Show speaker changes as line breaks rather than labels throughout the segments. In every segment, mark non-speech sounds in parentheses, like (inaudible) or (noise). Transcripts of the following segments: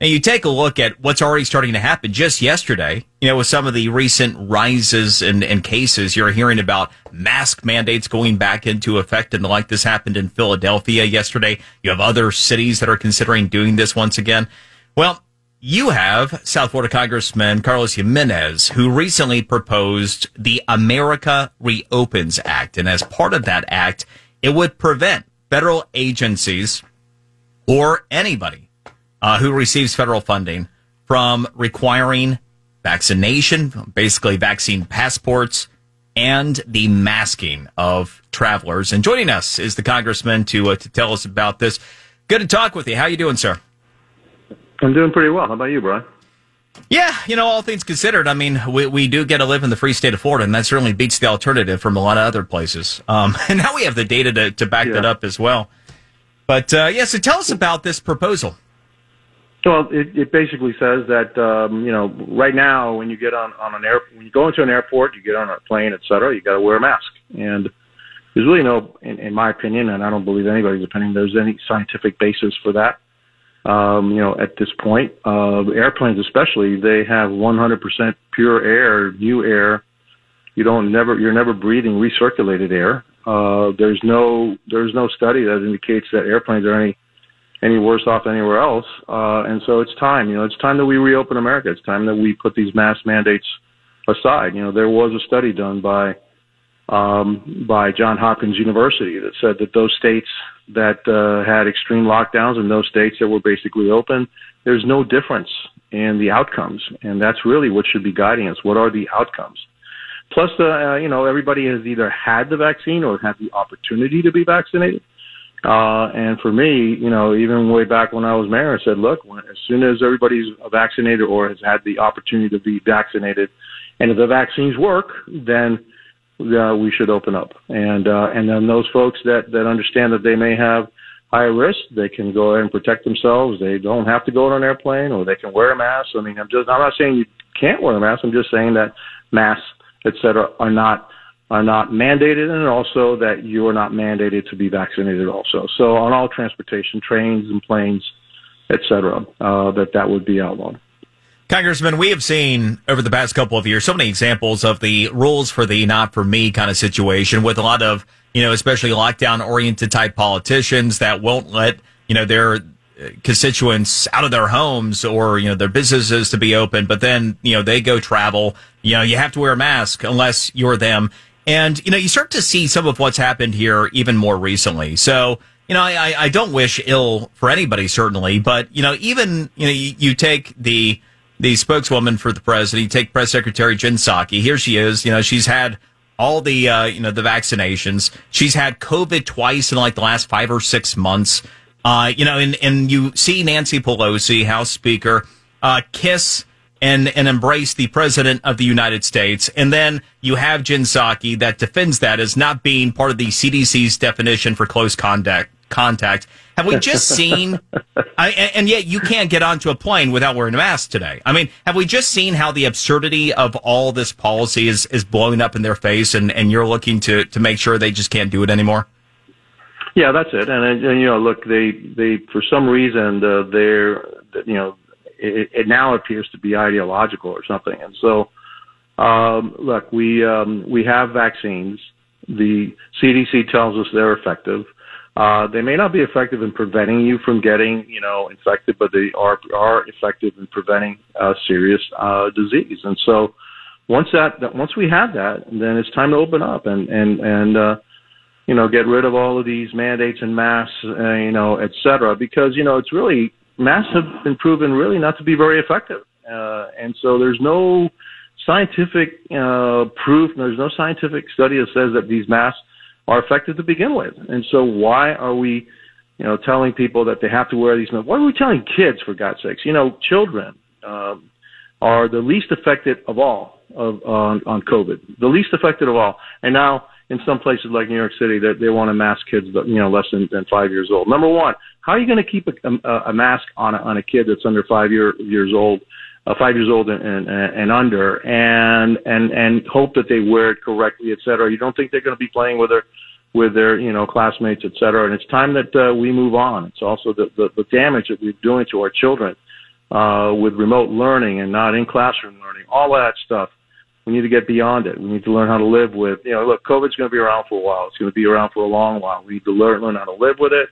And you take a look at what's already starting to happen just yesterday, you know, with some of the recent rises in, in cases, you're hearing about mask mandates going back into effect. And like this happened in Philadelphia yesterday. You have other cities that are considering doing this once again. Well, you have South Florida Congressman Carlos Gimenez, who recently proposed the America Reopens Act. And as part of that act, it would prevent federal agencies or anybody uh, who receives federal funding from requiring vaccination, basically vaccine passports, and the masking of travelers. And joining us is the congressman to uh, to tell us about this. Good to talk with you. How you doing, sir?
I'm doing pretty well. How about you, Brian?
Yeah, you know, all things considered, I mean, we, we do get to live in the free state of Florida, and that certainly beats the alternative from a lot of other places. Um, (laughs) and now we have the data to, to back yeah. that up as well. But uh, yeah, so tell us about this proposal.
Well, it, it basically says that um, you know right now when you get on on an air when you go into an airport, you get on a plane, et cetera, you got to wear a mask. And there's really no, in, in my opinion, and I don't believe anybody's opinion, there's any scientific basis for that. Um, you know, at this point, uh, airplanes especially, they have 100% pure air, new air. You don't never, you're never breathing recirculated air. Uh, there's no, there's no study that indicates that airplanes are any any worse off anywhere else. Uh, and so it's time, you know, it's time that we reopen America. It's time that we put these mask mandates aside. You know, there was a study done by um, by John Hopkins University that said that those states that uh, had extreme lockdowns and those states that were basically open, there's no difference in the outcomes, and that's really what should be guiding us. What are the outcomes? Plus, uh, you know, everybody has either had the vaccine or had the opportunity to be vaccinated. Uh, and for me, you know, even way back when I was mayor, I said, look, when, as soon as everybody's vaccinated or has had the opportunity to be vaccinated, and if the vaccines work, then uh, we should open up. And uh, and then those folks that that understand that they may have higher risk, they can go ahead and protect themselves. They don't have to go on an airplane, or they can wear a mask. I mean, I'm just I'm not saying you can't wear a mask. I'm just saying that masks, et cetera, are not are not mandated and also that you are not mandated to be vaccinated also. So on all transportation, trains and planes, et cetera, uh, that that would be outlawed.
Congressman, we have seen over the past couple of years so many examples of the rules for the not for me kind of situation with a lot of, you know, especially lockdown oriented type politicians that won't let, you know, their constituents out of their homes or, you know, their businesses to be open, but then, you know, they go travel. You know, you have to wear a mask unless you're them. And, you know, you start to see some of what's happened here even more recently. So, you know, I, I don't wish ill for anybody, certainly, but, you know, even, you know, you, you take the, the spokeswoman for the president, you take Press Secretary Jen Psaki. Here she is. You know, she's had all the, uh, you know, the vaccinations. She's had COVID twice in like the last five or six months. Uh, you know, and, and you see Nancy Pelosi, House Speaker, uh, kiss and and embrace the president of the United States. And then you have Jen Psaki that defends that as not being part of the CDC's definition for close contact. Contact. Have we just (laughs) seen? I, and yet you can't get onto a plane without wearing a mask today. I mean, have we just seen how the absurdity of all this policy is is blowing up in their face, and and you're looking to to make sure they just can't do it anymore?
Yeah, that's it. And, and you know, look, they they for some reason uh, they're you know it, it now appears to be ideological or something. And so, um, look, we um, we have vaccines. The CDC tells us they're effective. Uh, they may not be effective in preventing you from getting, you know, infected, but they are are effective in preventing uh, serious uh, disease. And so, once that, that once we have that, then it's time to open up and and and uh, you know get rid of all of these mandates and masks, uh, you know, et cetera, because you know it's really masks have been proven really not to be very effective. Uh, and so there's no scientific uh, proof, there's no scientific study that says that these masks are effective to begin with. And so why are we, you know, telling people that they have to wear these masks? Why are we telling kids, for God's sakes? You know, children um, are the least affected of all of on, on COVID, the least affected of all. And now in some places like New York City that they, want to mask kids, you know, less than, than five years old. Number one, how are you going to keep a, a, a mask on a, on a kid that's under five year, years old, uh, five years old and, and, and under, and and and hope that they wear it correctly, et cetera? You don't think they're going to be playing with their with their you know classmates, et cetera? And it's time that uh, we move on. It's also the, the the damage that we're doing to our children uh, with remote learning and not in classroom learning, all of that stuff. We need to get beyond it. We need to learn how to live with, you know, look, COVID's going to be around for a while. It's going to be around for a long while. We need to learn, learn how to live with it.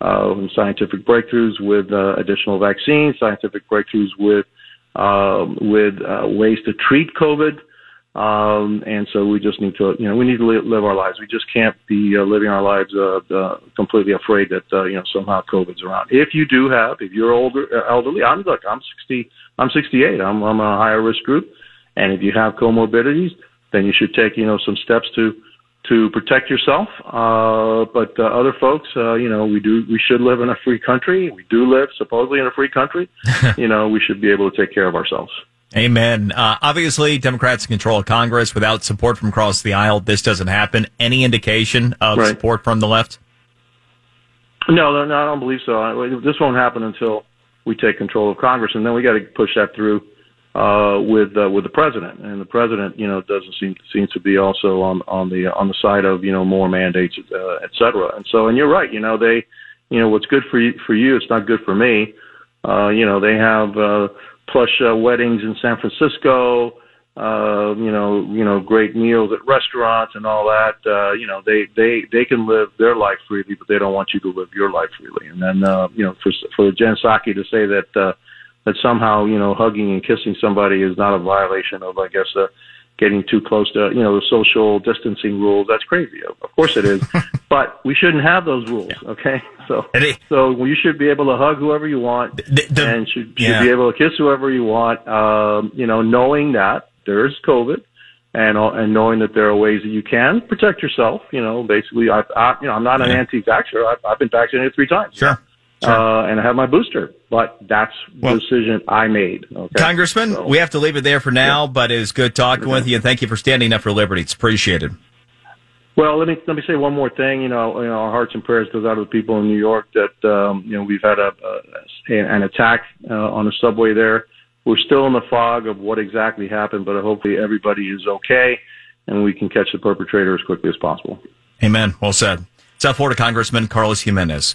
Uh, scientific breakthroughs with uh, additional vaccines, scientific breakthroughs with um, with uh, ways to treat COVID. Um, and so we just need to, you know, we need to live, live our lives. We just can't be uh, living our lives uh, uh, completely afraid that uh, you know somehow COVID's around. If you do have, if you're older, uh, elderly, I'm look, I'm 60, I'm 68. I'm I'm a higher risk group, and if you have comorbidities, then you should take you know some steps to to protect yourself. Uh, but uh, other folks, uh, you know, we do, we should live in a free country. We do live supposedly in a free country. (laughs) you know, we should be able to take care of ourselves.
Amen. Uh, obviously, Democrats control Congress. Without support from across the aisle, this doesn't happen. Any indication of right. support from the left?
No, no, I don't believe so. This won't happen until we take control of Congress, and then we got to push that through uh, with uh, with the president, and the president, you know, doesn't seem seem to be also on on the on the side of you know more mandates, uh, et cetera. And so, and you're right, you know, they, you know, what's good for you for you, it's not good for me. Uh, you know, they have uh, plush uh, weddings in San Francisco. Uh, you know, you know, great meals at restaurants and all that. Uh, you know, they they they can live their life freely, but they don't want you to live your life freely. And then, uh, you know, for for Jen Psaki to say that uh, that somehow you know hugging and kissing somebody is not a violation of, I guess, uh, getting too close to you know the social distancing rules. That's crazy. Of course it is, (laughs) but we shouldn't have those rules. Okay, so so you should be able to hug whoever you want the, the, and should, should yeah. be able to kiss whoever you want. Um, you know, knowing that there's COVID. And, and knowing that there are ways that you can protect yourself, you know, basically, I, I you know, I'm not an anti-vaxxer. I've, I've been vaccinated three times.
Sure.
Sure. Uh, and I have my booster. But that's well, the decision I made. Okay?
Congressman, so, we have to leave it there for now, yeah. but it was good talking okay. with you. And thank you for standing up for liberty. It's appreciated.
Well, let me let me say one more thing. You know, you know, our hearts and prayers goes out to the people in New York that um, you know we've had a, a an attack uh, on the subway there. We're still in the fog of what exactly happened, but hopefully everybody is okay and we can catch the perpetrator as quickly as possible.
Amen. Well said. South Florida Congressman Carlos Gimenez.